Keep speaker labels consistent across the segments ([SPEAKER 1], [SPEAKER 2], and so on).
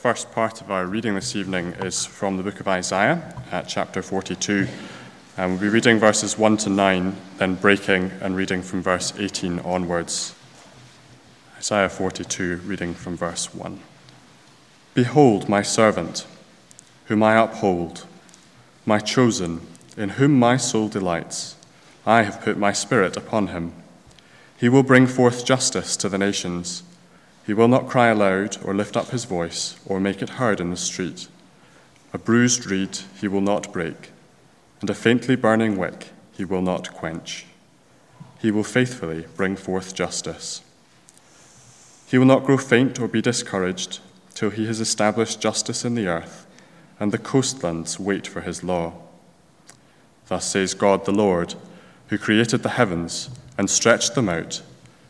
[SPEAKER 1] first part of our reading this evening is from the book of Isaiah at chapter 42. And we'll be reading verses 1 to 9, then breaking and reading from verse 18 onwards. Isaiah 42, reading from verse 1. Behold, my servant, whom I uphold, my chosen, in whom my soul delights. I have put my spirit upon him. He will bring forth justice to the nations. He will not cry aloud or lift up his voice or make it heard in the street. A bruised reed he will not break, and a faintly burning wick he will not quench. He will faithfully bring forth justice. He will not grow faint or be discouraged till he has established justice in the earth, and the coastlands wait for his law. Thus says God the Lord, who created the heavens and stretched them out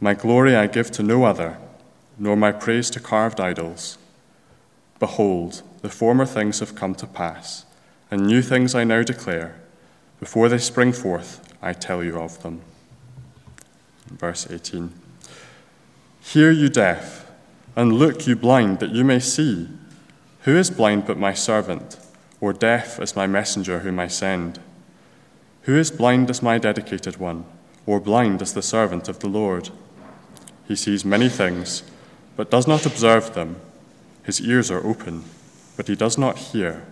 [SPEAKER 1] my glory I give to no other, nor my praise to carved idols. Behold, the former things have come to pass, and new things I now declare. Before they spring forth, I tell you of them. Verse 18 Hear, you deaf, and look, you blind, that you may see. Who is blind but my servant, or deaf as my messenger whom I send? Who is blind as my dedicated one, or blind as the servant of the Lord? He sees many things, but does not observe them. His ears are open, but he does not hear.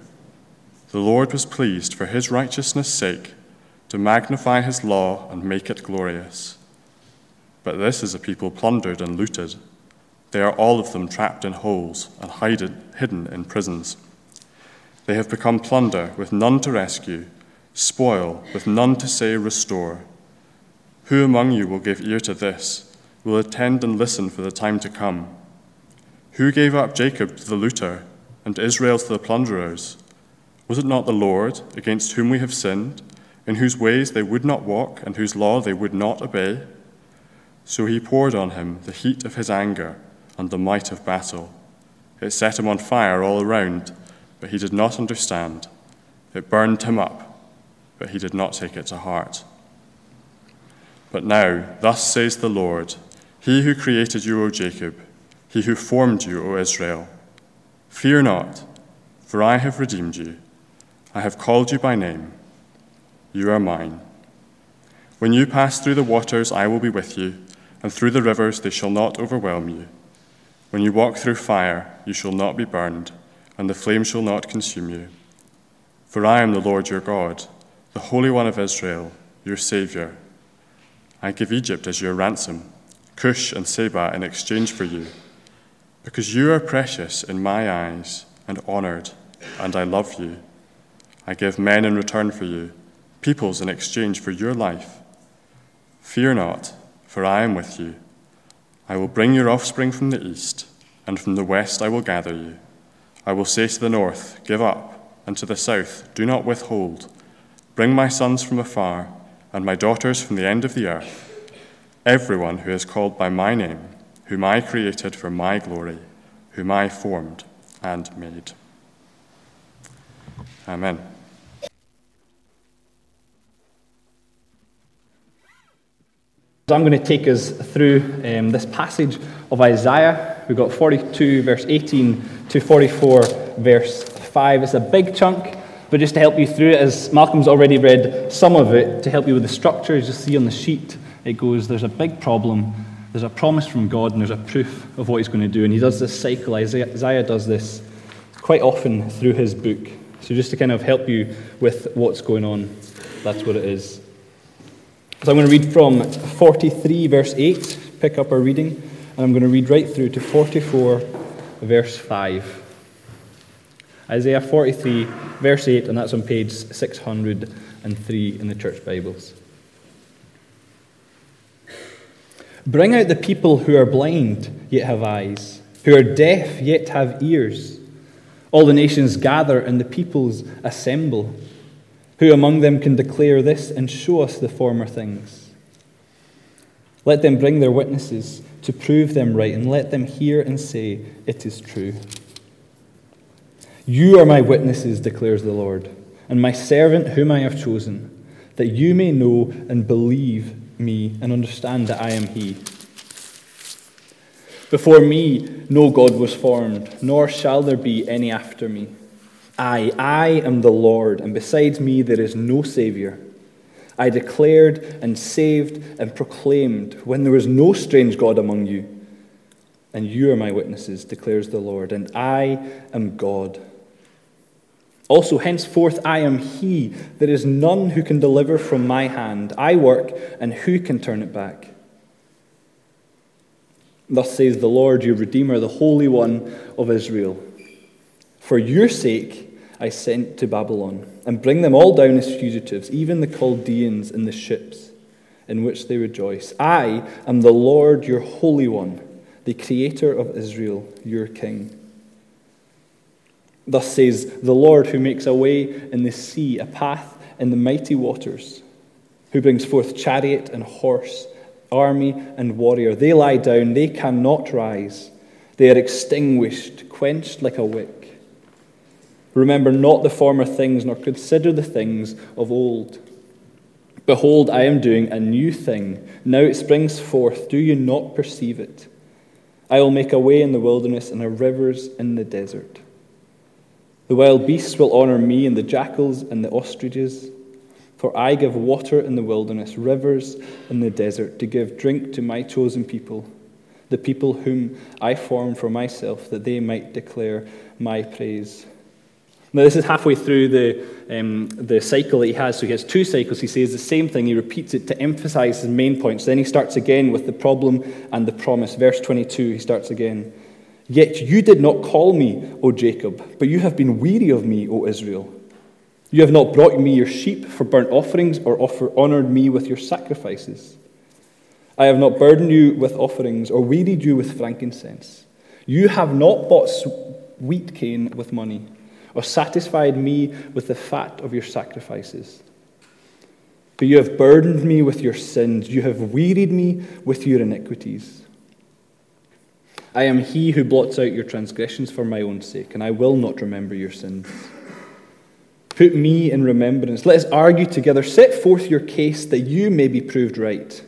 [SPEAKER 1] The Lord was pleased, for his righteousness' sake, to magnify his law and make it glorious. But this is a people plundered and looted. They are all of them trapped in holes and hidden in prisons. They have become plunder with none to rescue, spoil with none to say, Restore. Who among you will give ear to this? Will attend and listen for the time to come. Who gave up Jacob to the looter and Israel to the plunderers? Was it not the Lord, against whom we have sinned, in whose ways they would not walk and whose law they would not obey? So he poured on him the heat of his anger and the might of battle. It set him on fire all around, but he did not understand. It burned him up, but he did not take it to heart. But now, thus says the Lord, he who created you, O Jacob, he who formed you, O Israel. Fear not, for I have redeemed you. I have called you by name. You are mine. When you pass through the waters, I will be with you, and through the rivers, they shall not overwhelm you. When you walk through fire, you shall not be burned, and the flame shall not consume you. For I am the Lord your God, the Holy One of Israel, your Saviour. I give Egypt as your ransom Cush and Seba in exchange for you, because you are precious in my eyes and honored, and I love you. I give men in return for you, peoples in exchange for your life. Fear not, for I am with you. I will bring your offspring from the east, and from the west I will gather you. I will say to the north, Give up, and to the south, Do not withhold. Bring my sons from afar, and my daughters from the end of the earth everyone who is called by my name, whom I created for my glory, whom I formed and made. Amen.
[SPEAKER 2] I'm going to take us through um, this passage of Isaiah. We've got 42, verse 18 to 44, verse 5. It's a big chunk, but just to help you through it, as Malcolm's already read some of it, to help you with the structure, as you see on the sheet, it goes, There's a big problem, there's a promise from God, and there's a proof of what he's going to do. And he does this cycle. Isaiah does this quite often through his book. So, just to kind of help you with what's going on, that's what it is. So, I'm going to read from 43, verse 8, pick up our reading, and I'm going to read right through to 44, verse 5. Isaiah 43, verse 8, and that's on page 603 in the church Bibles. Bring out the people who are blind, yet have eyes, who are deaf, yet have ears. All the nations gather and the peoples assemble. Who among them can declare this and show us the former things? Let them bring their witnesses to prove them right, and let them hear and say, It is true. You are my witnesses, declares the Lord, and my servant whom I have chosen, that you may know and believe me and understand that I am He. Before me, no God was formed, nor shall there be any after me. I, I am the Lord, and besides me there is no Savior. I declared and saved and proclaimed when there was no strange God among you. And you are my witnesses, declares the Lord, and I am God. Also, henceforth I am He. There is none who can deliver from my hand. I work, and who can turn it back? Thus says the Lord, your Redeemer, the Holy One of Israel. For your sake I sent to Babylon, and bring them all down as fugitives, even the Chaldeans in the ships in which they rejoice. I am the Lord, your Holy One, the Creator of Israel, your King. Thus says the Lord, who makes a way in the sea, a path in the mighty waters, who brings forth chariot and horse army and warrior. They lie down, they cannot rise. They are extinguished, quenched like a wick. Remember not the former things, nor consider the things of old. Behold, I am doing a new thing. Now it springs forth. Do you not perceive it? I will make a way in the wilderness and a rivers in the desert. The wild beasts will honor me, and the jackals and the ostriches. For I give water in the wilderness, rivers in the desert, to give drink to my chosen people, the people whom I formed for myself, that they might declare my praise. Now, this is halfway through the, um, the cycle that he has. So he has two cycles. He says the same thing. He repeats it to emphasize his main points. Then he starts again with the problem and the promise. Verse 22, he starts again. Yet you did not call me, O Jacob, but you have been weary of me, O Israel. You have not brought me your sheep for burnt offerings or offer, honored me with your sacrifices. I have not burdened you with offerings or wearied you with frankincense. You have not bought wheat cane with money or satisfied me with the fat of your sacrifices. But you have burdened me with your sins. You have wearied me with your iniquities. I am he who blots out your transgressions for my own sake, and I will not remember your sins. Put me in remembrance. Let us argue together. Set forth your case that you may be proved right.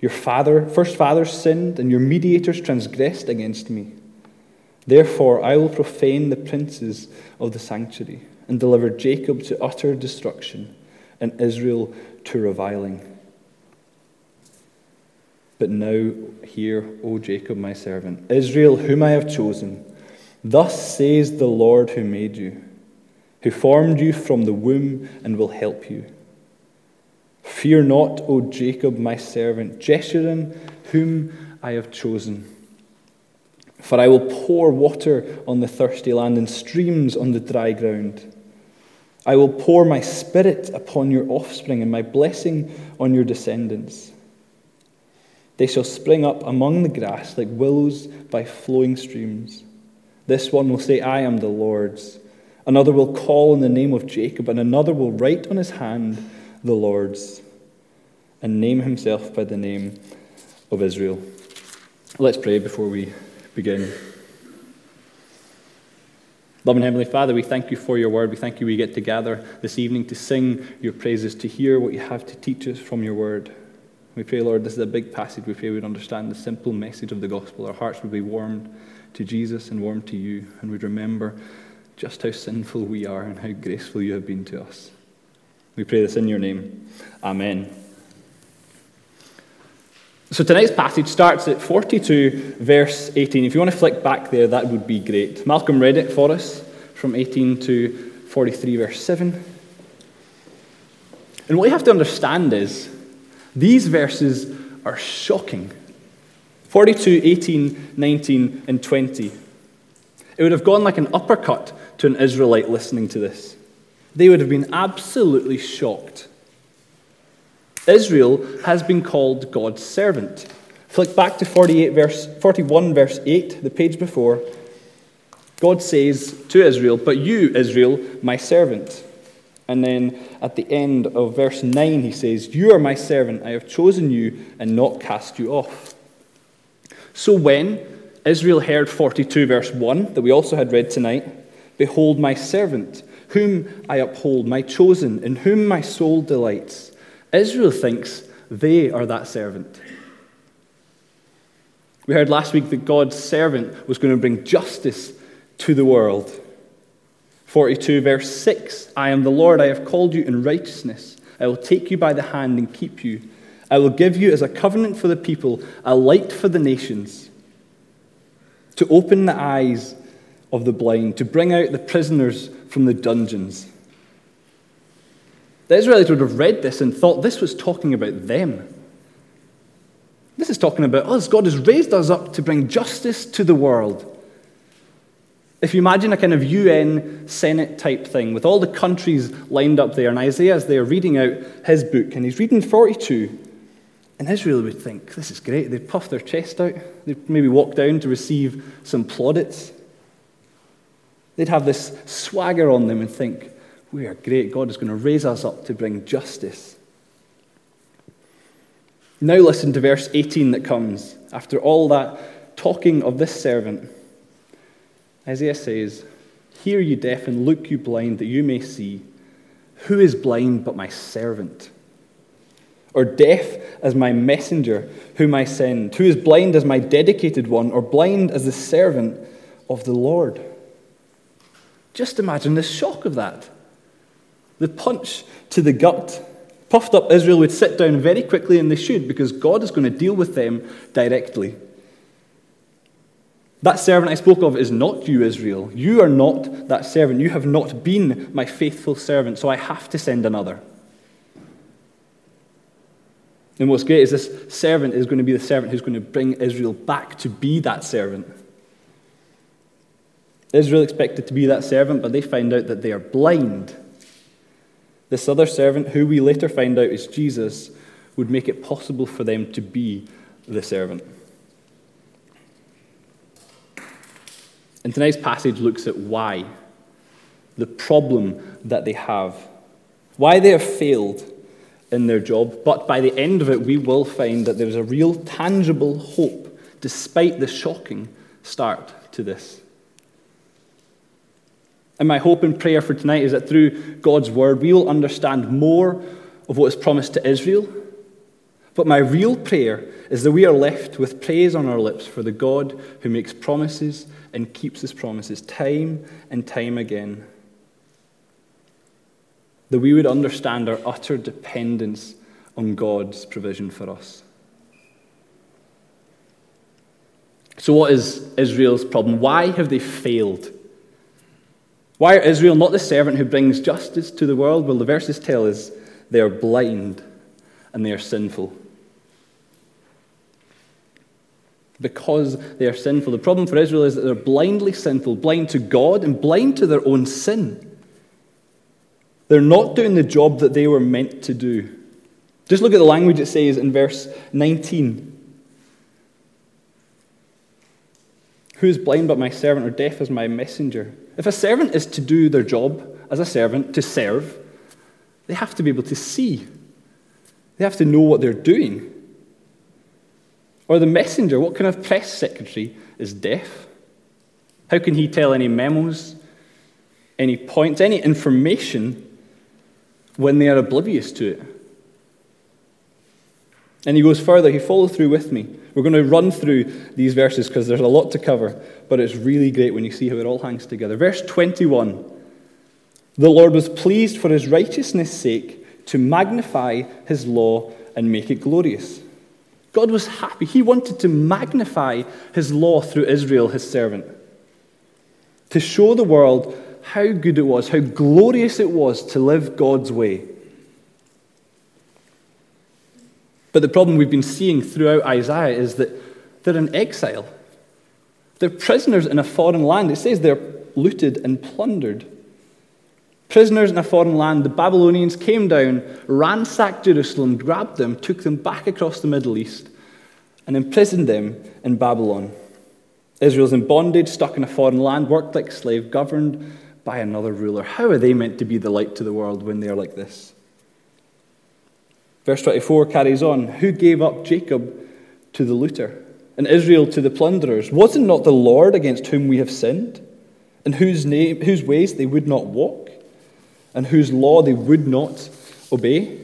[SPEAKER 2] Your father, first fathers sinned, and your mediators transgressed against me. Therefore, I will profane the princes of the sanctuary and deliver Jacob to utter destruction and Israel to reviling. But now, hear, O Jacob, my servant, Israel, whom I have chosen. Thus says the Lord who made you who formed you from the womb and will help you. Fear not, O Jacob, my servant, Jeshurun, whom I have chosen. For I will pour water on the thirsty land and streams on the dry ground. I will pour my spirit upon your offspring and my blessing on your descendants. They shall spring up among the grass like willows by flowing streams. This one will say, I am the Lord's Another will call in the name of Jacob, and another will write on his hand the Lord's, and name himself by the name of Israel. Let's pray before we begin. Loving Heavenly Father, we thank you for your word. We thank you we get to gather this evening to sing your praises, to hear what you have to teach us from your word. We pray, Lord, this is a big passage. We pray we'd understand the simple message of the gospel. Our hearts would be warmed to Jesus and warmed to you, and we'd remember just how sinful we are and how graceful you have been to us. We pray this in your name. Amen. So tonight's passage starts at 42, verse 18. If you want to flick back there, that would be great. Malcolm read it for us from 18 to 43, verse 7. And what you have to understand is these verses are shocking 42, 18, 19, and 20. It would have gone like an uppercut to an Israelite listening to this. They would have been absolutely shocked. Israel has been called God's servant. Flick back to 48 verse, 41, verse 8, the page before. God says to Israel, But you, Israel, my servant. And then at the end of verse 9, he says, You are my servant. I have chosen you and not cast you off. So when Israel heard 42, verse 1, that we also had read tonight, Behold, my servant, whom I uphold, my chosen, in whom my soul delights. Israel thinks they are that servant. We heard last week that God's servant was going to bring justice to the world. 42, verse 6 I am the Lord, I have called you in righteousness. I will take you by the hand and keep you. I will give you as a covenant for the people, a light for the nations, to open the eyes of the blind, to bring out the prisoners from the dungeons. The Israelites would have read this and thought this was talking about them. This is talking about us. God has raised us up to bring justice to the world. If you imagine a kind of UN Senate type thing with all the countries lined up there, and Isaiah is there reading out his book, and he's reading 42, and Israel would think, this is great. They'd puff their chest out, they'd maybe walk down to receive some plaudits. They'd have this swagger on them and think, we are great. God is going to raise us up to bring justice. Now, listen to verse 18 that comes after all that talking of this servant. Isaiah says, Hear, you deaf, and look, you blind, that you may see. Who is blind but my servant? Or deaf as my messenger, whom I send? Who is blind as my dedicated one, or blind as the servant of the Lord? Just imagine the shock of that. The punch to the gut. Puffed up Israel would sit down very quickly, and they should, because God is going to deal with them directly. That servant I spoke of is not you, Israel. You are not that servant. You have not been my faithful servant, so I have to send another. And what's great is this servant is going to be the servant who's going to bring Israel back to be that servant. Israel expected to be that servant, but they find out that they are blind. This other servant, who we later find out is Jesus, would make it possible for them to be the servant. And tonight's passage looks at why, the problem that they have, why they have failed in their job. But by the end of it, we will find that there's a real tangible hope, despite the shocking start to this. And my hope and prayer for tonight is that through God's word, we will understand more of what is promised to Israel. But my real prayer is that we are left with praise on our lips for the God who makes promises and keeps his promises time and time again. That we would understand our utter dependence on God's provision for us. So, what is Israel's problem? Why have they failed? Why are Israel not the servant who brings justice to the world? Well, the verses tell us they are blind and they are sinful. Because they are sinful. The problem for Israel is that they're blindly sinful, blind to God and blind to their own sin. They're not doing the job that they were meant to do. Just look at the language it says in verse 19. Who is blind but my servant, or deaf as my messenger? If a servant is to do their job as a servant, to serve, they have to be able to see. They have to know what they're doing. Or the messenger, what kind of press secretary is deaf? How can he tell any memos, any points, any information when they are oblivious to it? And he goes further, he follows through with me. We're going to run through these verses because there's a lot to cover, but it's really great when you see how it all hangs together. Verse 21 The Lord was pleased for his righteousness' sake to magnify his law and make it glorious. God was happy. He wanted to magnify his law through Israel, his servant, to show the world how good it was, how glorious it was to live God's way. But the problem we've been seeing throughout Isaiah is that they're in exile. They're prisoners in a foreign land. It says they're looted and plundered. Prisoners in a foreign land, the Babylonians came down, ransacked Jerusalem, grabbed them, took them back across the Middle East, and imprisoned them in Babylon. Israel's in bondage, stuck in a foreign land, worked like slave, governed by another ruler. How are they meant to be the light to the world when they're like this? Verse 24 carries on Who gave up Jacob to the looter, and Israel to the plunderers? Was it not the Lord against whom we have sinned, in whose, name, whose ways they would not walk, and whose law they would not obey?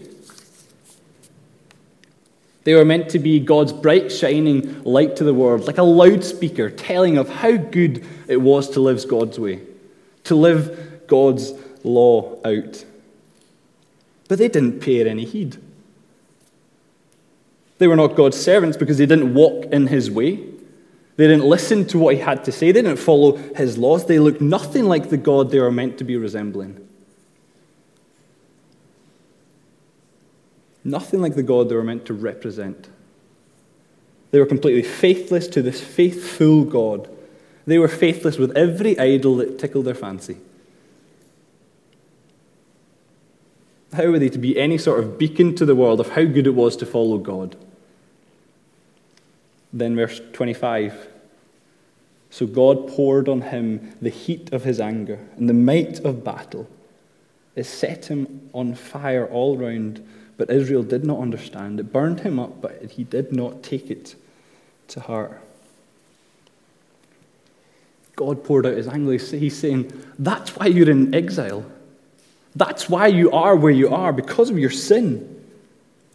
[SPEAKER 2] They were meant to be God's bright, shining light to the world, like a loudspeaker telling of how good it was to live God's way, to live God's law out. But they didn't pay it any heed. They were not God's servants because they didn't walk in his way. They didn't listen to what he had to say. They didn't follow his laws. They looked nothing like the God they were meant to be resembling. Nothing like the God they were meant to represent. They were completely faithless to this faithful God. They were faithless with every idol that tickled their fancy. How were they to be any sort of beacon to the world of how good it was to follow God? Then, verse 25. So God poured on him the heat of his anger, and the might of battle. It set him on fire all round, but Israel did not understand. It burned him up, but he did not take it to heart. God poured out his anger. He's saying, That's why you're in exile. That's why you are where you are, because of your sin.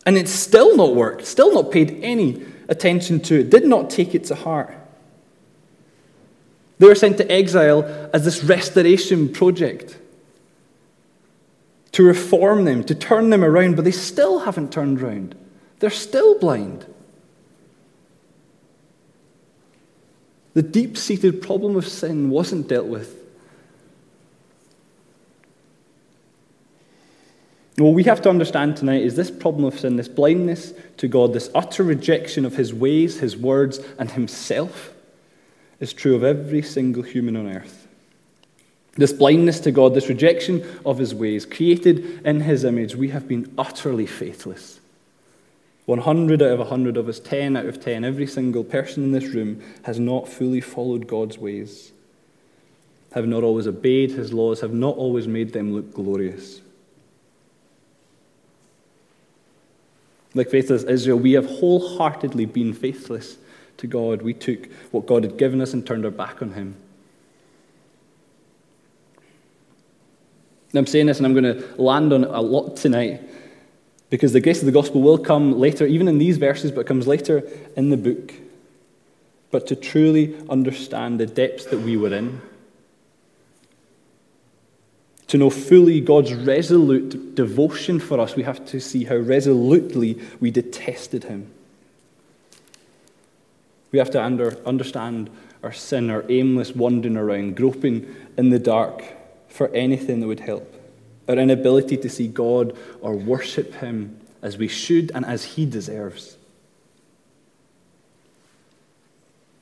[SPEAKER 2] And it's still not worked, still not paid any attention to it, did not take it to heart. They were sent to exile as this restoration project to reform them, to turn them around, but they still haven't turned around. They're still blind. The deep seated problem of sin wasn't dealt with. What we have to understand tonight is this problem of sin, this blindness to God, this utter rejection of His ways, His words, and Himself, is true of every single human on earth. This blindness to God, this rejection of His ways, created in His image, we have been utterly faithless. 100 out of 100 of us, 10 out of 10, every single person in this room has not fully followed God's ways, have not always obeyed His laws, have not always made them look glorious. Like faithless Israel, we have wholeheartedly been faithless to God. We took what God had given us and turned our back on Him. I'm saying this and I'm going to land on it a lot tonight because the grace of the gospel will come later, even in these verses, but it comes later in the book. But to truly understand the depths that we were in, to know fully God's resolute devotion for us, we have to see how resolutely we detested Him. We have to under, understand our sin, our aimless wandering around, groping in the dark for anything that would help, our inability to see God or worship Him as we should and as He deserves.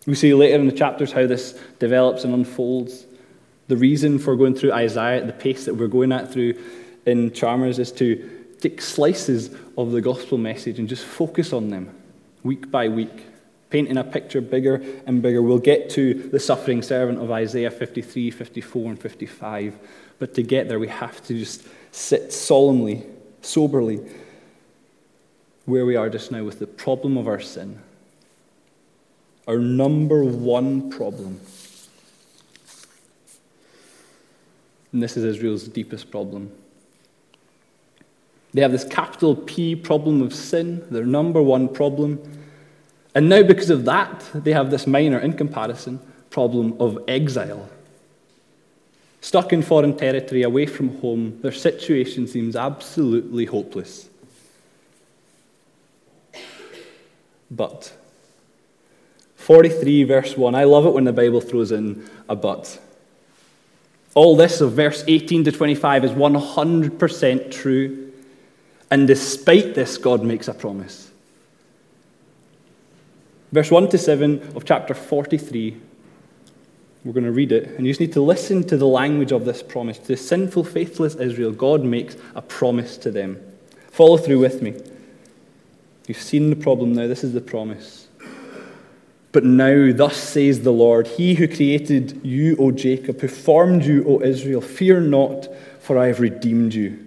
[SPEAKER 2] We see later in the chapters how this develops and unfolds. The reason for going through Isaiah at the pace that we're going at through in Chalmers is to take slices of the gospel message and just focus on them week by week, painting a picture bigger and bigger. We'll get to the suffering servant of Isaiah 53, 54, and 55. But to get there, we have to just sit solemnly, soberly, where we are just now with the problem of our sin. Our number one problem And this is Israel's deepest problem. They have this capital P problem of sin, their number one problem. And now, because of that, they have this minor, in comparison, problem of exile. Stuck in foreign territory, away from home, their situation seems absolutely hopeless. But, 43, verse 1, I love it when the Bible throws in a but. All this of verse 18 to 25 is 100% true. And despite this, God makes a promise. Verse 1 to 7 of chapter 43, we're going to read it, and you just need to listen to the language of this promise. To sinful, faithless Israel, God makes a promise to them. Follow through with me. You've seen the problem now, this is the promise. But now, thus says the Lord, He who created you, O Jacob, who formed you, O Israel, fear not, for I have redeemed you.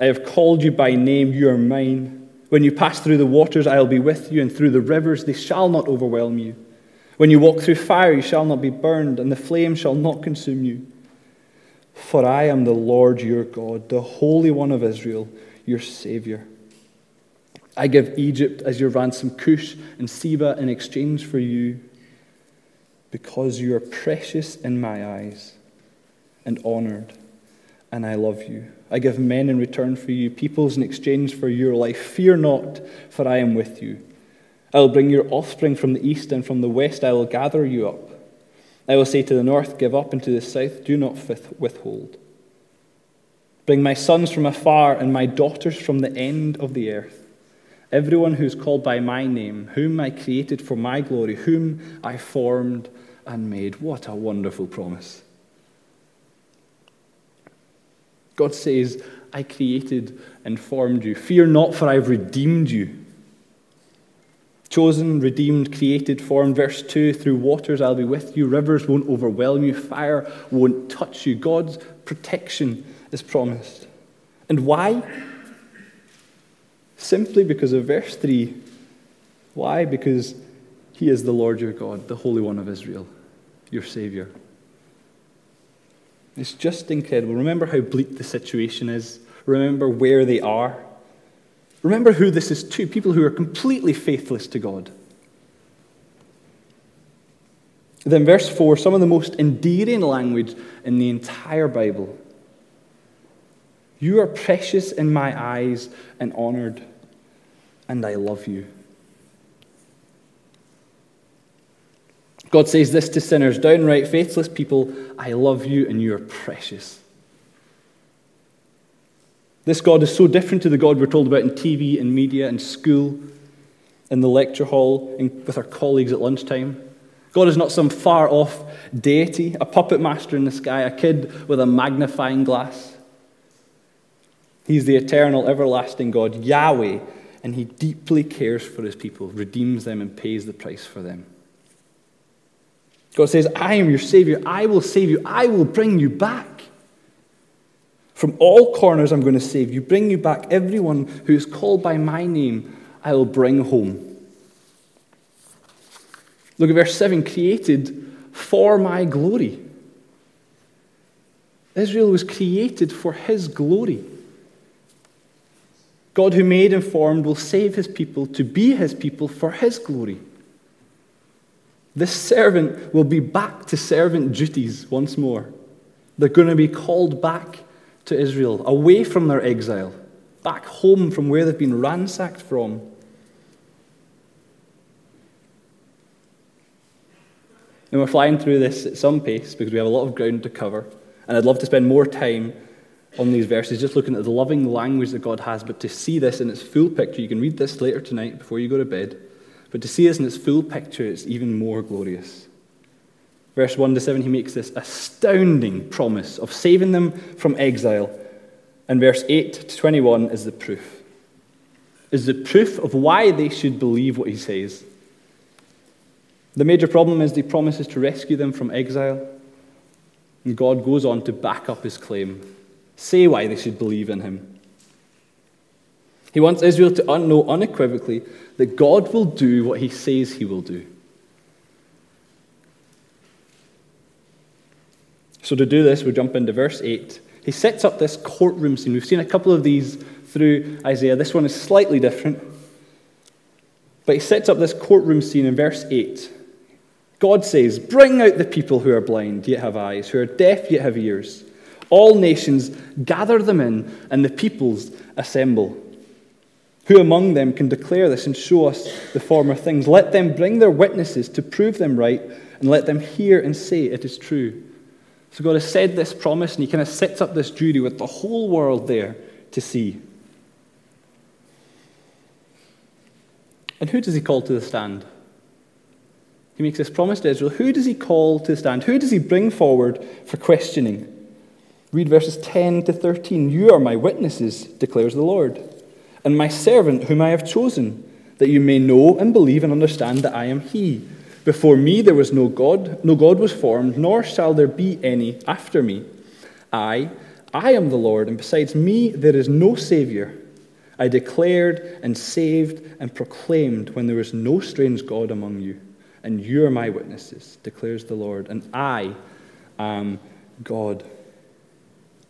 [SPEAKER 2] I have called you by name, you are mine. When you pass through the waters, I will be with you, and through the rivers, they shall not overwhelm you. When you walk through fire, you shall not be burned, and the flame shall not consume you. For I am the Lord your God, the Holy One of Israel, your Savior. I give Egypt as your ransom, Cush and Seba in exchange for you, because you are precious in my eyes and honored, and I love you. I give men in return for you, peoples in exchange for your life. Fear not, for I am with you. I will bring your offspring from the east, and from the west I will gather you up. I will say to the north, Give up, and to the south, Do not withhold. Bring my sons from afar, and my daughters from the end of the earth. Everyone who is called by my name, whom I created for my glory, whom I formed and made. What a wonderful promise. God says, I created and formed you. Fear not, for I have redeemed you. Chosen, redeemed, created, formed. Verse 2 Through waters I'll be with you. Rivers won't overwhelm you. Fire won't touch you. God's protection is promised. And why? Simply because of verse 3. Why? Because he is the Lord your God, the Holy One of Israel, your Savior. It's just incredible. Remember how bleak the situation is. Remember where they are. Remember who this is to people who are completely faithless to God. Then, verse 4, some of the most endearing language in the entire Bible. You are precious in my eyes and honored, and I love you. God says this to sinners, downright faithless people I love you, and you are precious. This God is so different to the God we're told about in TV and media and school, in the lecture hall, and with our colleagues at lunchtime. God is not some far off deity, a puppet master in the sky, a kid with a magnifying glass. He's the eternal, everlasting God, Yahweh, and He deeply cares for His people, redeems them, and pays the price for them. God says, I am your Savior. I will save you. I will bring you back. From all corners, I'm going to save you. Bring you back. Everyone who is called by my name, I will bring home. Look at verse 7 created for my glory. Israel was created for his glory. God, who made and formed, will save his people to be his people for his glory. This servant will be back to servant duties once more. They're going to be called back to Israel, away from their exile, back home from where they've been ransacked from. And we're flying through this at some pace because we have a lot of ground to cover. And I'd love to spend more time on these verses, just looking at the loving language that God has. But to see this in its full picture, you can read this later tonight before you go to bed. But to see this in its full picture, it's even more glorious. Verse 1 to 7, he makes this astounding promise of saving them from exile. And verse 8 to 21 is the proof. Is the proof of why they should believe what he says. The major problem is he promises to rescue them from exile. And God goes on to back up his claim, say why they should believe in him. He wants Israel to know unequivocally that God will do what he says he will do. So, to do this, we jump into verse 8. He sets up this courtroom scene. We've seen a couple of these through Isaiah. This one is slightly different. But he sets up this courtroom scene in verse 8. God says, Bring out the people who are blind, yet have eyes, who are deaf, yet have ears. All nations gather them in, and the peoples assemble. Who among them can declare this and show us the former things? Let them bring their witnesses to prove them right, and let them hear and say it is true. So God has said this promise, and He kind of sets up this duty with the whole world there to see. And who does He call to the stand? He makes this promise to Israel. Who does He call to the stand? Who does He bring forward for questioning? Read verses 10 to 13. You are my witnesses, declares the Lord, and my servant whom I have chosen that you may know and believe and understand that I am He. Before me there was no God, no God was formed, nor shall there be any after me. I, I am the Lord, and besides me there is no Savior. I declared and saved and proclaimed when there was no strange God among you, and you are my witnesses, declares the Lord, and I am God.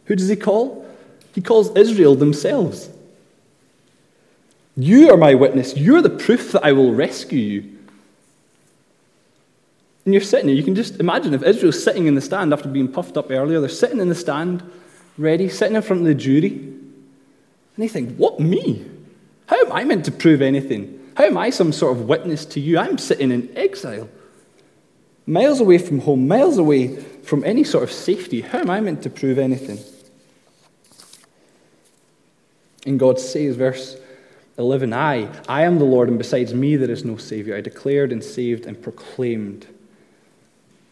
[SPEAKER 2] Who does he call? He calls Israel themselves. You are my witness. You're the proof that I will rescue you. And you're sitting there, you can just imagine if Israel's sitting in the stand after being puffed up earlier, they're sitting in the stand, ready, sitting in front of the jury. And they think, What, me? How am I meant to prove anything? How am I some sort of witness to you? I'm sitting in exile, miles away from home, miles away from any sort of safety. How am I meant to prove anything? And God says, verse 11, I, I am the Lord, and besides me there is no Savior. I declared and saved and proclaimed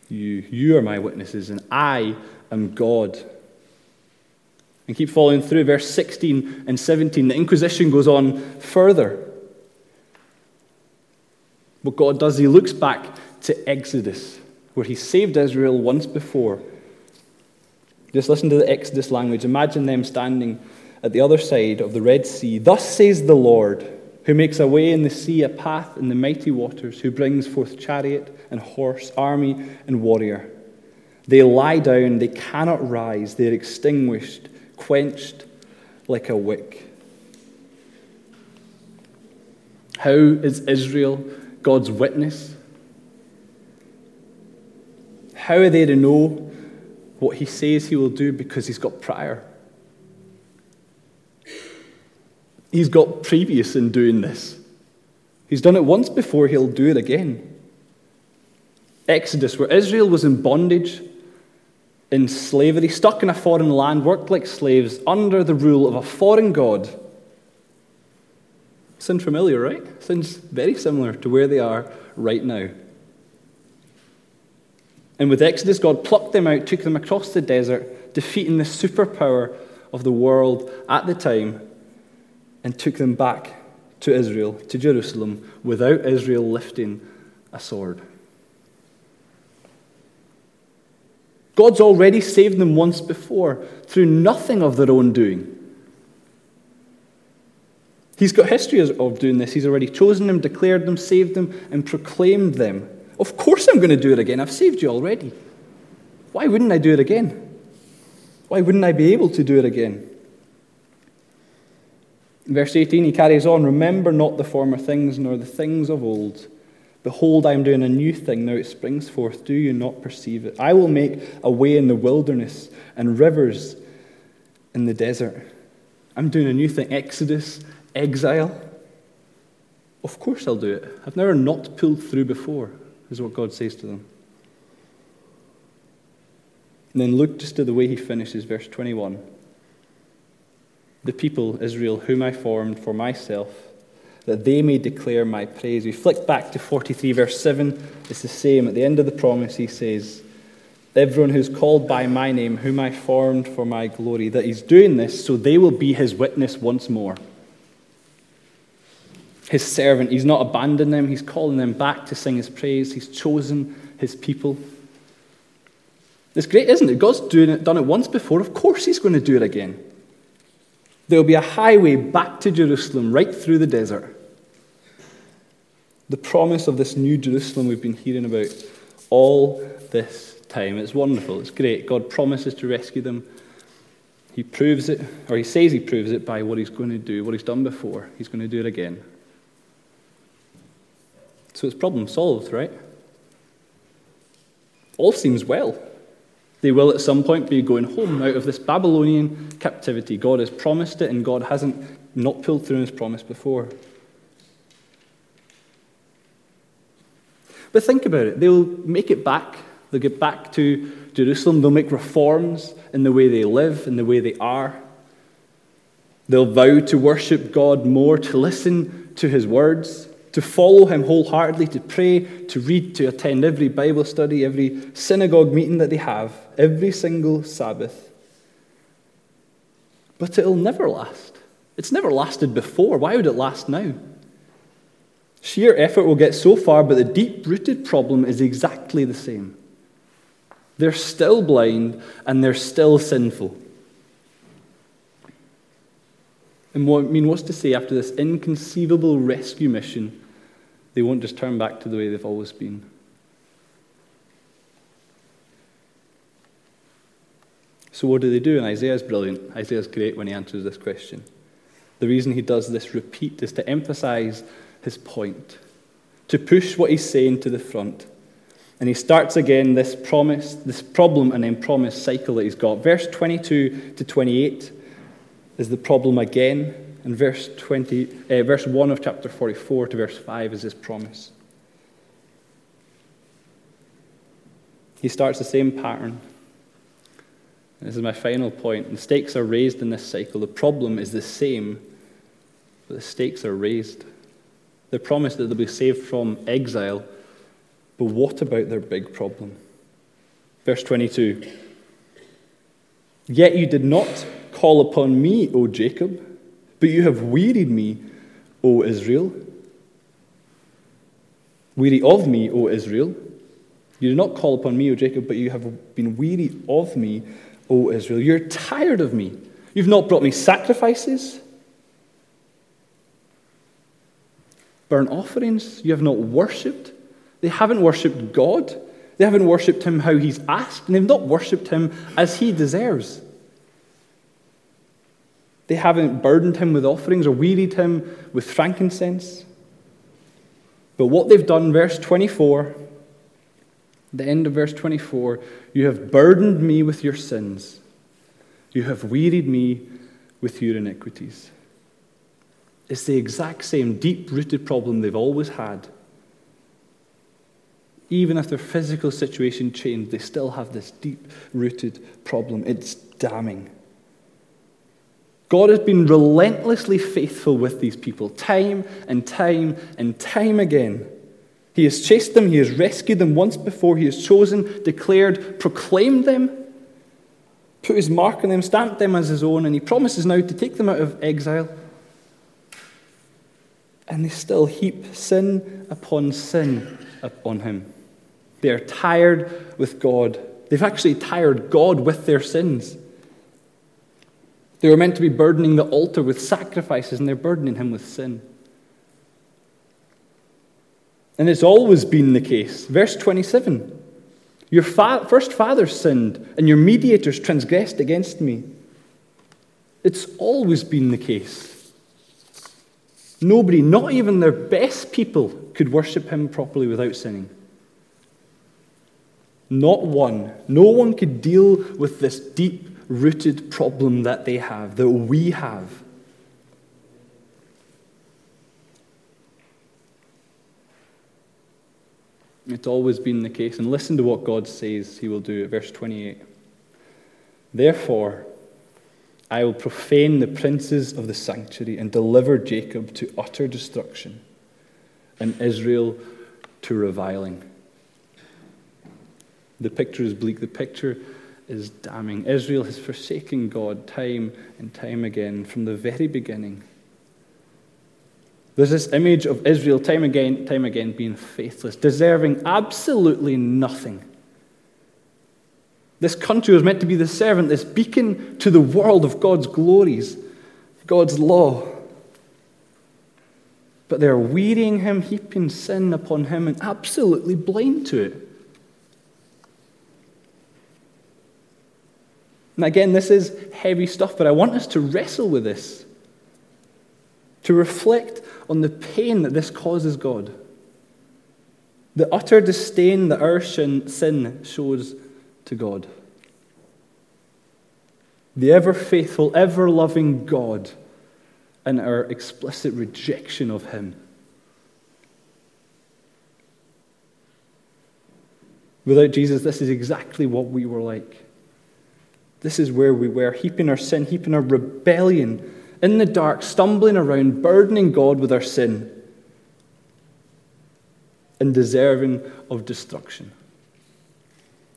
[SPEAKER 2] you. You are my witnesses, and I am God. And keep following through verse 16 and 17. The Inquisition goes on further. What God does, He looks back to Exodus, where He saved Israel once before. Just listen to the Exodus language. Imagine them standing at the other side of the Red Sea. Thus says the Lord, who makes a way in the sea, a path in the mighty waters, who brings forth chariot and horse, army and warrior. They lie down, they cannot rise, they are extinguished, quenched like a wick. How is Israel God's witness? How are they to know what he says he will do because he's got prior? He's got previous in doing this. He's done it once before, he'll do it again. Exodus, where Israel was in bondage, in slavery, stuck in a foreign land, worked like slaves under the rule of a foreign God. Sounds familiar, right? Sounds very similar to where they are right now. And with Exodus, God plucked them out, took them across the desert, defeating the superpower of the world at the time and took them back to Israel, to Jerusalem, without Israel lifting a sword. God's already saved them once before through nothing of their own doing. He's got history of doing this. He's already chosen them, declared them, saved them, and proclaimed them. Of course, I'm going to do it again. I've saved you already. Why wouldn't I do it again? Why wouldn't I be able to do it again? In verse 18, he carries on Remember not the former things, nor the things of old. Behold, I am doing a new thing, now it springs forth. Do you not perceive it? I will make a way in the wilderness and rivers in the desert. I'm doing a new thing. Exodus, exile. Of course I'll do it. I've never not pulled through before, is what God says to them. And then look just to the way he finishes, verse 21 the people, Israel, whom I formed for myself, that they may declare my praise. We flick back to 43, verse 7. It's the same. At the end of the promise, he says, Everyone who's called by my name, whom I formed for my glory, that he's doing this so they will be his witness once more. His servant, he's not abandoned them, he's calling them back to sing his praise. He's chosen his people. It's great, isn't it? God's doing it, done it once before. Of course, he's going to do it again. There'll be a highway back to Jerusalem right through the desert. The promise of this new Jerusalem we've been hearing about all this time. It's wonderful. It's great. God promises to rescue them. He proves it, or he says he proves it by what he's going to do, what he's done before. He's going to do it again. So it's problem solved, right? All seems well. They will at some point be going home out of this Babylonian captivity. God has promised it, and God hasn't not pulled through his promise before. But think about it. They'll make it back. They'll get back to Jerusalem. They'll make reforms in the way they live, in the way they are. They'll vow to worship God more, to listen to his words to follow him wholeheartedly, to pray, to read, to attend every Bible study, every synagogue meeting that they have, every single Sabbath. But it'll never last. It's never lasted before. Why would it last now? Sheer effort will get so far, but the deep rooted problem is exactly the same. They're still blind and they're still sinful. And what I mean, what's to say after this inconceivable rescue mission, they won't just turn back to the way they've always been? So, what do they do? And Isaiah's brilliant. Isaiah's great when he answers this question. The reason he does this repeat is to emphasize his point, to push what he's saying to the front. And he starts again this promise, this problem and then promise cycle that he's got. Verse 22 to 28 is the problem again, and verse 20, uh, verse 1 of chapter 44 to verse 5 is his promise. He starts the same pattern. This is my final point. The stakes are raised in this cycle. The problem is the same, but the stakes are raised. The promise that they'll be saved from exile, but what about their big problem? Verse 22 Yet you did not call upon me, O Jacob, but you have wearied me, O Israel. Weary of me, O Israel. You did not call upon me, O Jacob, but you have been weary of me, O Israel. You're tired of me. You've not brought me sacrifices, burnt offerings. You have not worshipped. They haven't worshipped God. They haven't worshipped him how he's asked, and they've not worshipped him as he deserves. They haven't burdened him with offerings or wearied him with frankincense. But what they've done, verse 24, the end of verse 24, you have burdened me with your sins. You have wearied me with your iniquities. It's the exact same deep rooted problem they've always had. Even if their physical situation changed, they still have this deep rooted problem. It's damning. God has been relentlessly faithful with these people, time and time and time again. He has chased them, He has rescued them once before, He has chosen, declared, proclaimed them, put His mark on them, stamped them as His own, and He promises now to take them out of exile. And they still heap sin upon sin upon Him. They are tired with God. They've actually tired God with their sins. They were meant to be burdening the altar with sacrifices, and they're burdening him with sin. And it's always been the case. Verse 27 Your fa- first fathers sinned, and your mediators transgressed against me. It's always been the case. Nobody, not even their best people, could worship him properly without sinning. Not one. No one could deal with this deep rooted problem that they have, that we have. It's always been the case. And listen to what God says he will do at verse 28. Therefore, I will profane the princes of the sanctuary and deliver Jacob to utter destruction and Israel to reviling. The picture is bleak. The picture is damning. Israel has forsaken God time and time again from the very beginning. There's this image of Israel time again, time again being faithless, deserving absolutely nothing. This country was meant to be the servant, this beacon to the world of God's glories, God's law. But they're wearying him, heaping sin upon him, and absolutely blind to it. And again, this is heavy stuff, but I want us to wrestle with this, to reflect on the pain that this causes God, the utter disdain that our sin shows to God. The ever faithful, ever loving God, and our explicit rejection of Him. Without Jesus, this is exactly what we were like. This is where we were, heaping our sin, heaping our rebellion in the dark, stumbling around, burdening God with our sin, and deserving of destruction.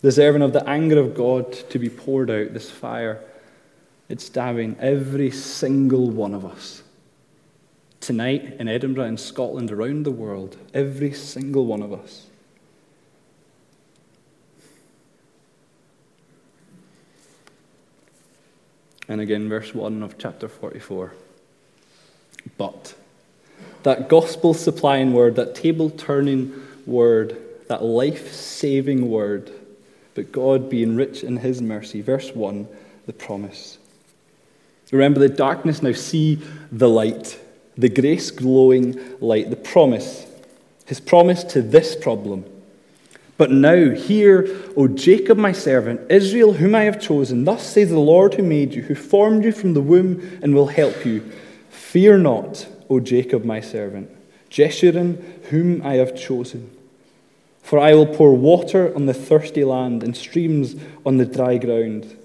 [SPEAKER 2] Deserving of the anger of God to be poured out, this fire. It's stabbing every single one of us. tonight in Edinburgh, in Scotland, around the world, every single one of us. And again, verse 1 of chapter 44. But that gospel supplying word, that table turning word, that life saving word, but God being rich in his mercy. Verse 1, the promise. Remember, the darkness now see the light, the grace glowing light, the promise, his promise to this problem. But now, hear, O Jacob, my servant, Israel, whom I have chosen. Thus says the Lord who made you, who formed you from the womb and will help you. Fear not, O Jacob, my servant, Jeshurun, whom I have chosen. For I will pour water on the thirsty land and streams on the dry ground.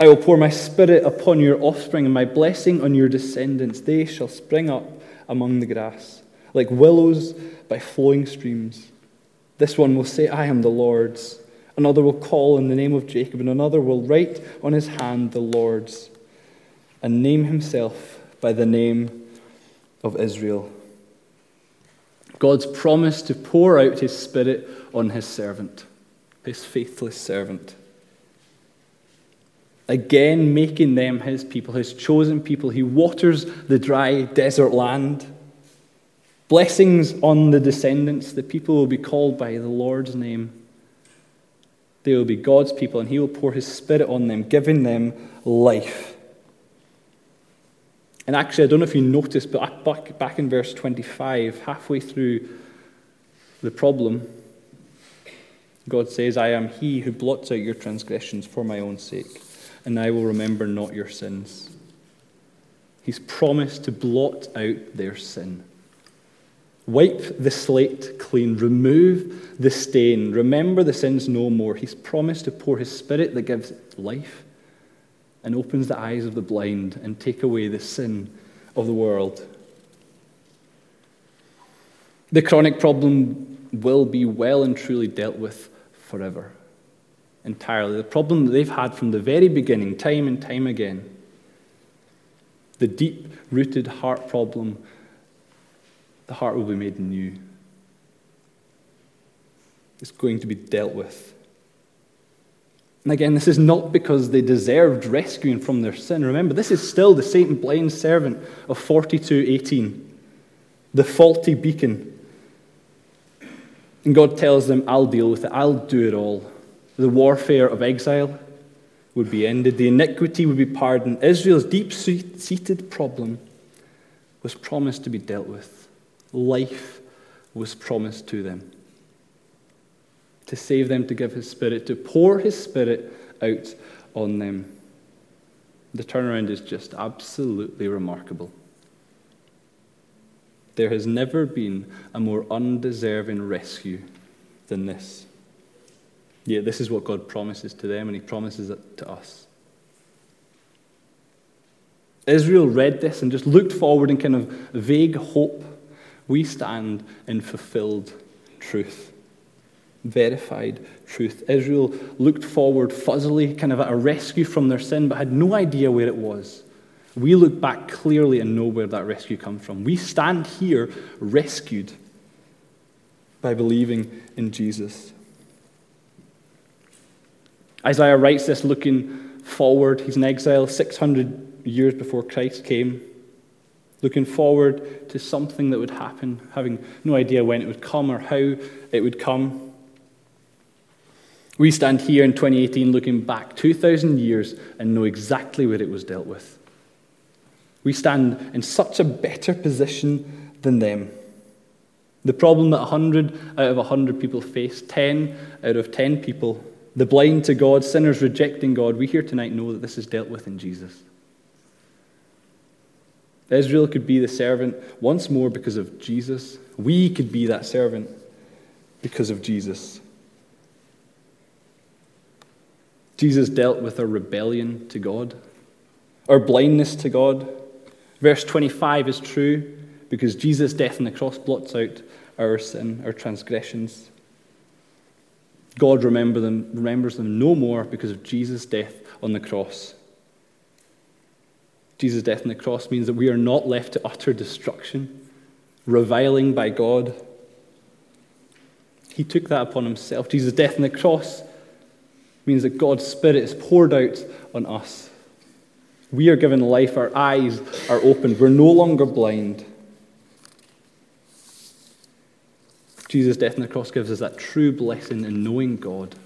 [SPEAKER 2] I will pour my spirit upon your offspring and my blessing on your descendants. They shall spring up among the grass, like willows by flowing streams. This one will say, I am the Lord's. Another will call in the name of Jacob, and another will write on his hand the Lord's, and name himself by the name of Israel. God's promise to pour out his Spirit on his servant, his faithless servant. Again, making them his people, his chosen people. He waters the dry desert land. Blessings on the descendants. The people will be called by the Lord's name. They will be God's people, and he will pour his Spirit on them, giving them life. And actually, I don't know if you noticed, but back, back in verse 25, halfway through the problem, God says, I am he who blots out your transgressions for my own sake, and I will remember not your sins. He's promised to blot out their sin. Wipe the slate clean, remove the stain, remember the sins no more. He's promised to pour his spirit that gives life and opens the eyes of the blind and take away the sin of the world. The chronic problem will be well and truly dealt with forever, entirely. The problem that they've had from the very beginning, time and time again, the deep rooted heart problem, the heart will be made new. It's going to be dealt with. And again, this is not because they deserved rescuing from their sin. Remember, this is still the Satan blind servant of 4218, the faulty beacon. And God tells them, I'll deal with it, I'll do it all. The warfare of exile would be ended, the iniquity would be pardoned. Israel's deep seated problem was promised to be dealt with, life was promised to them to save them, to give His Spirit, to pour His Spirit out on them. The turnaround is just absolutely remarkable. There has never been a more undeserving rescue than this. Yet, this is what God promises to them, and He promises it to us. Israel read this and just looked forward in kind of vague hope. We stand in fulfilled truth verified truth. Israel looked forward fuzzily, kind of at a rescue from their sin, but had no idea where it was. We look back clearly and know where that rescue comes from. We stand here rescued by believing in Jesus. Isaiah writes this looking forward. He's in exile 600 years before Christ came, looking forward to something that would happen, having no idea when it would come or how it would come. We stand here in 2018 looking back 2,000 years and know exactly where it was dealt with. We stand in such a better position than them. The problem that 100 out of 100 people face, 10 out of 10 people, the blind to God, sinners rejecting God, we here tonight know that this is dealt with in Jesus. Israel could be the servant once more because of Jesus. We could be that servant because of Jesus. Jesus dealt with our rebellion to God, our blindness to God. Verse 25 is true because Jesus' death on the cross blots out our sin, our transgressions. God remember them, remembers them no more because of Jesus' death on the cross. Jesus' death on the cross means that we are not left to utter destruction, reviling by God. He took that upon himself. Jesus' death on the cross means that God's Spirit is poured out on us. We are given life, our eyes are opened, we're no longer blind. Jesus' death on the cross gives us that true blessing in knowing God.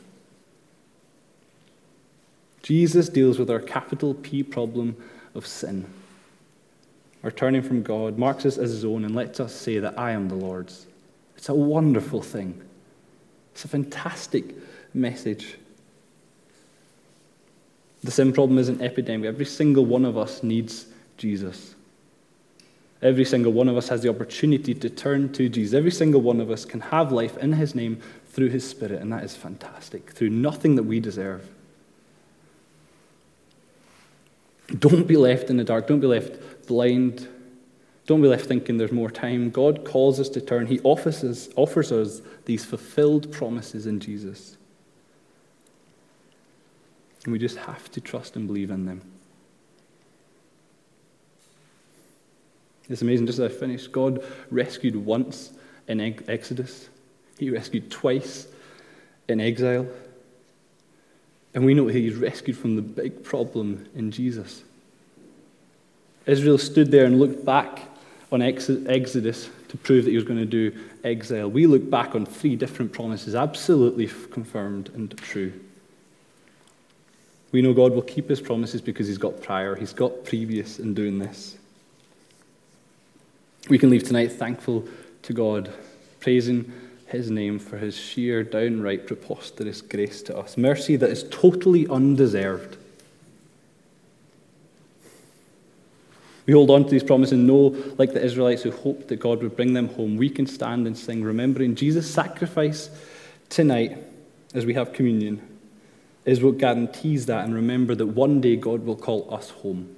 [SPEAKER 2] Jesus deals with our capital P problem of sin. Our turning from God marks us as his own and lets us say that I am the Lord's. It's a wonderful thing. It's a fantastic message. The sin problem is an epidemic. Every single one of us needs Jesus. Every single one of us has the opportunity to turn to Jesus. Every single one of us can have life in his name through his spirit, and that is fantastic, through nothing that we deserve. Don't be left in the dark. Don't be left blind. Don't be left thinking there's more time. God calls us to turn. He offers us, offers us these fulfilled promises in Jesus. And we just have to trust and believe in them. It's amazing, just as I finished, God rescued once in Exodus, He rescued twice in exile. And we know He's rescued from the big problem in Jesus. Israel stood there and looked back on Exodus to prove that he was going to do exile. We look back on three different promises, absolutely confirmed and true. We know God will keep his promises because he's got prior, he's got previous in doing this. We can leave tonight thankful to God, praising his name for his sheer, downright, preposterous grace to us. Mercy that is totally undeserved. We hold on to these promises and know, like the Israelites who hoped that God would bring them home, we can stand and sing, remembering Jesus' sacrifice tonight as we have communion is what guarantees that. And remember that one day God will call us home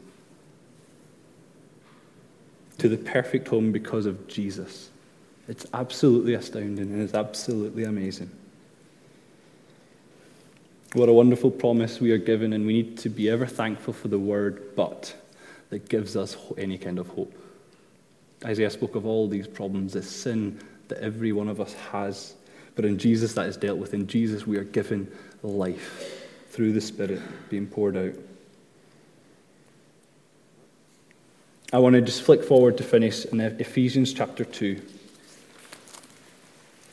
[SPEAKER 2] to the perfect home because of Jesus. It's absolutely astounding and it's absolutely amazing. What a wonderful promise we are given, and we need to be ever thankful for the word but that gives us any kind of hope. Isaiah spoke of all these problems, this sin that every one of us has. But in Jesus, that is dealt with. In Jesus, we are given life through the Spirit being poured out. I want to just flick forward to finish in Ephesians chapter 2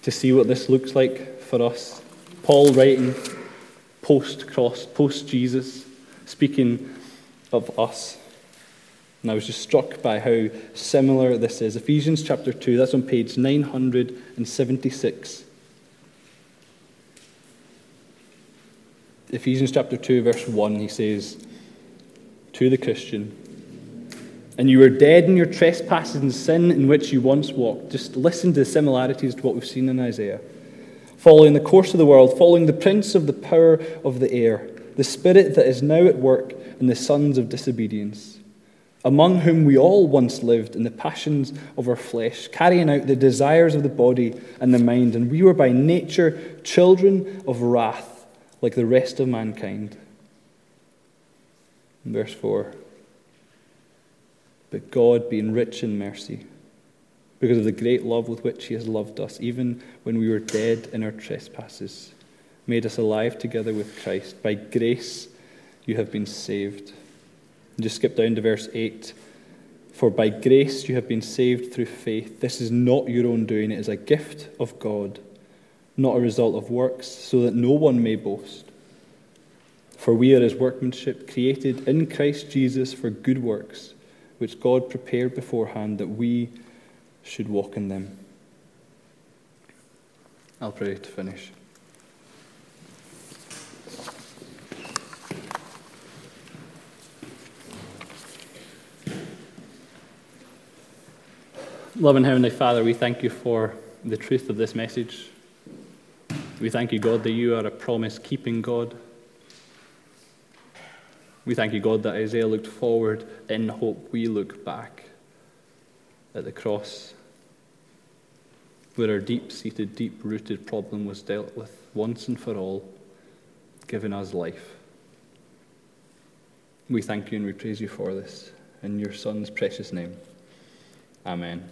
[SPEAKER 2] to see what this looks like for us. Paul writing post cross, post Jesus, speaking of us. And I was just struck by how similar this is. Ephesians chapter 2, that's on page 976. Ephesians chapter 2, verse 1, he says, To the Christian, and you were dead in your trespasses and sin in which you once walked. Just listen to the similarities to what we've seen in Isaiah. Following the course of the world, following the prince of the power of the air, the spirit that is now at work in the sons of disobedience among whom we all once lived in the passions of our flesh, carrying out the desires of the body and the mind, and we were by nature children of wrath, like the rest of mankind. verse 4 But God, being rich in mercy, because of the great love with which He has loved us, even when we were dead in our trespasses, made us alive together with Christ. By grace you have been saved just skip down to verse 8. For by grace you have been saved through faith. This is not your own doing, it is a gift of God, not a result of works, so that no one may boast. For we are his workmanship, created in Christ Jesus for good works, which God prepared beforehand that we should walk in them. I'll pray to finish. Loving Heavenly Father, we thank you for the truth of this message. We thank you, God, that you are a promise keeping God. We thank you, God, that Isaiah looked forward in hope. We look back at the cross, where our deep seated, deep rooted problem was dealt with once and for all, giving us life. We thank you and we praise you for this. In your Son's precious name. Amen.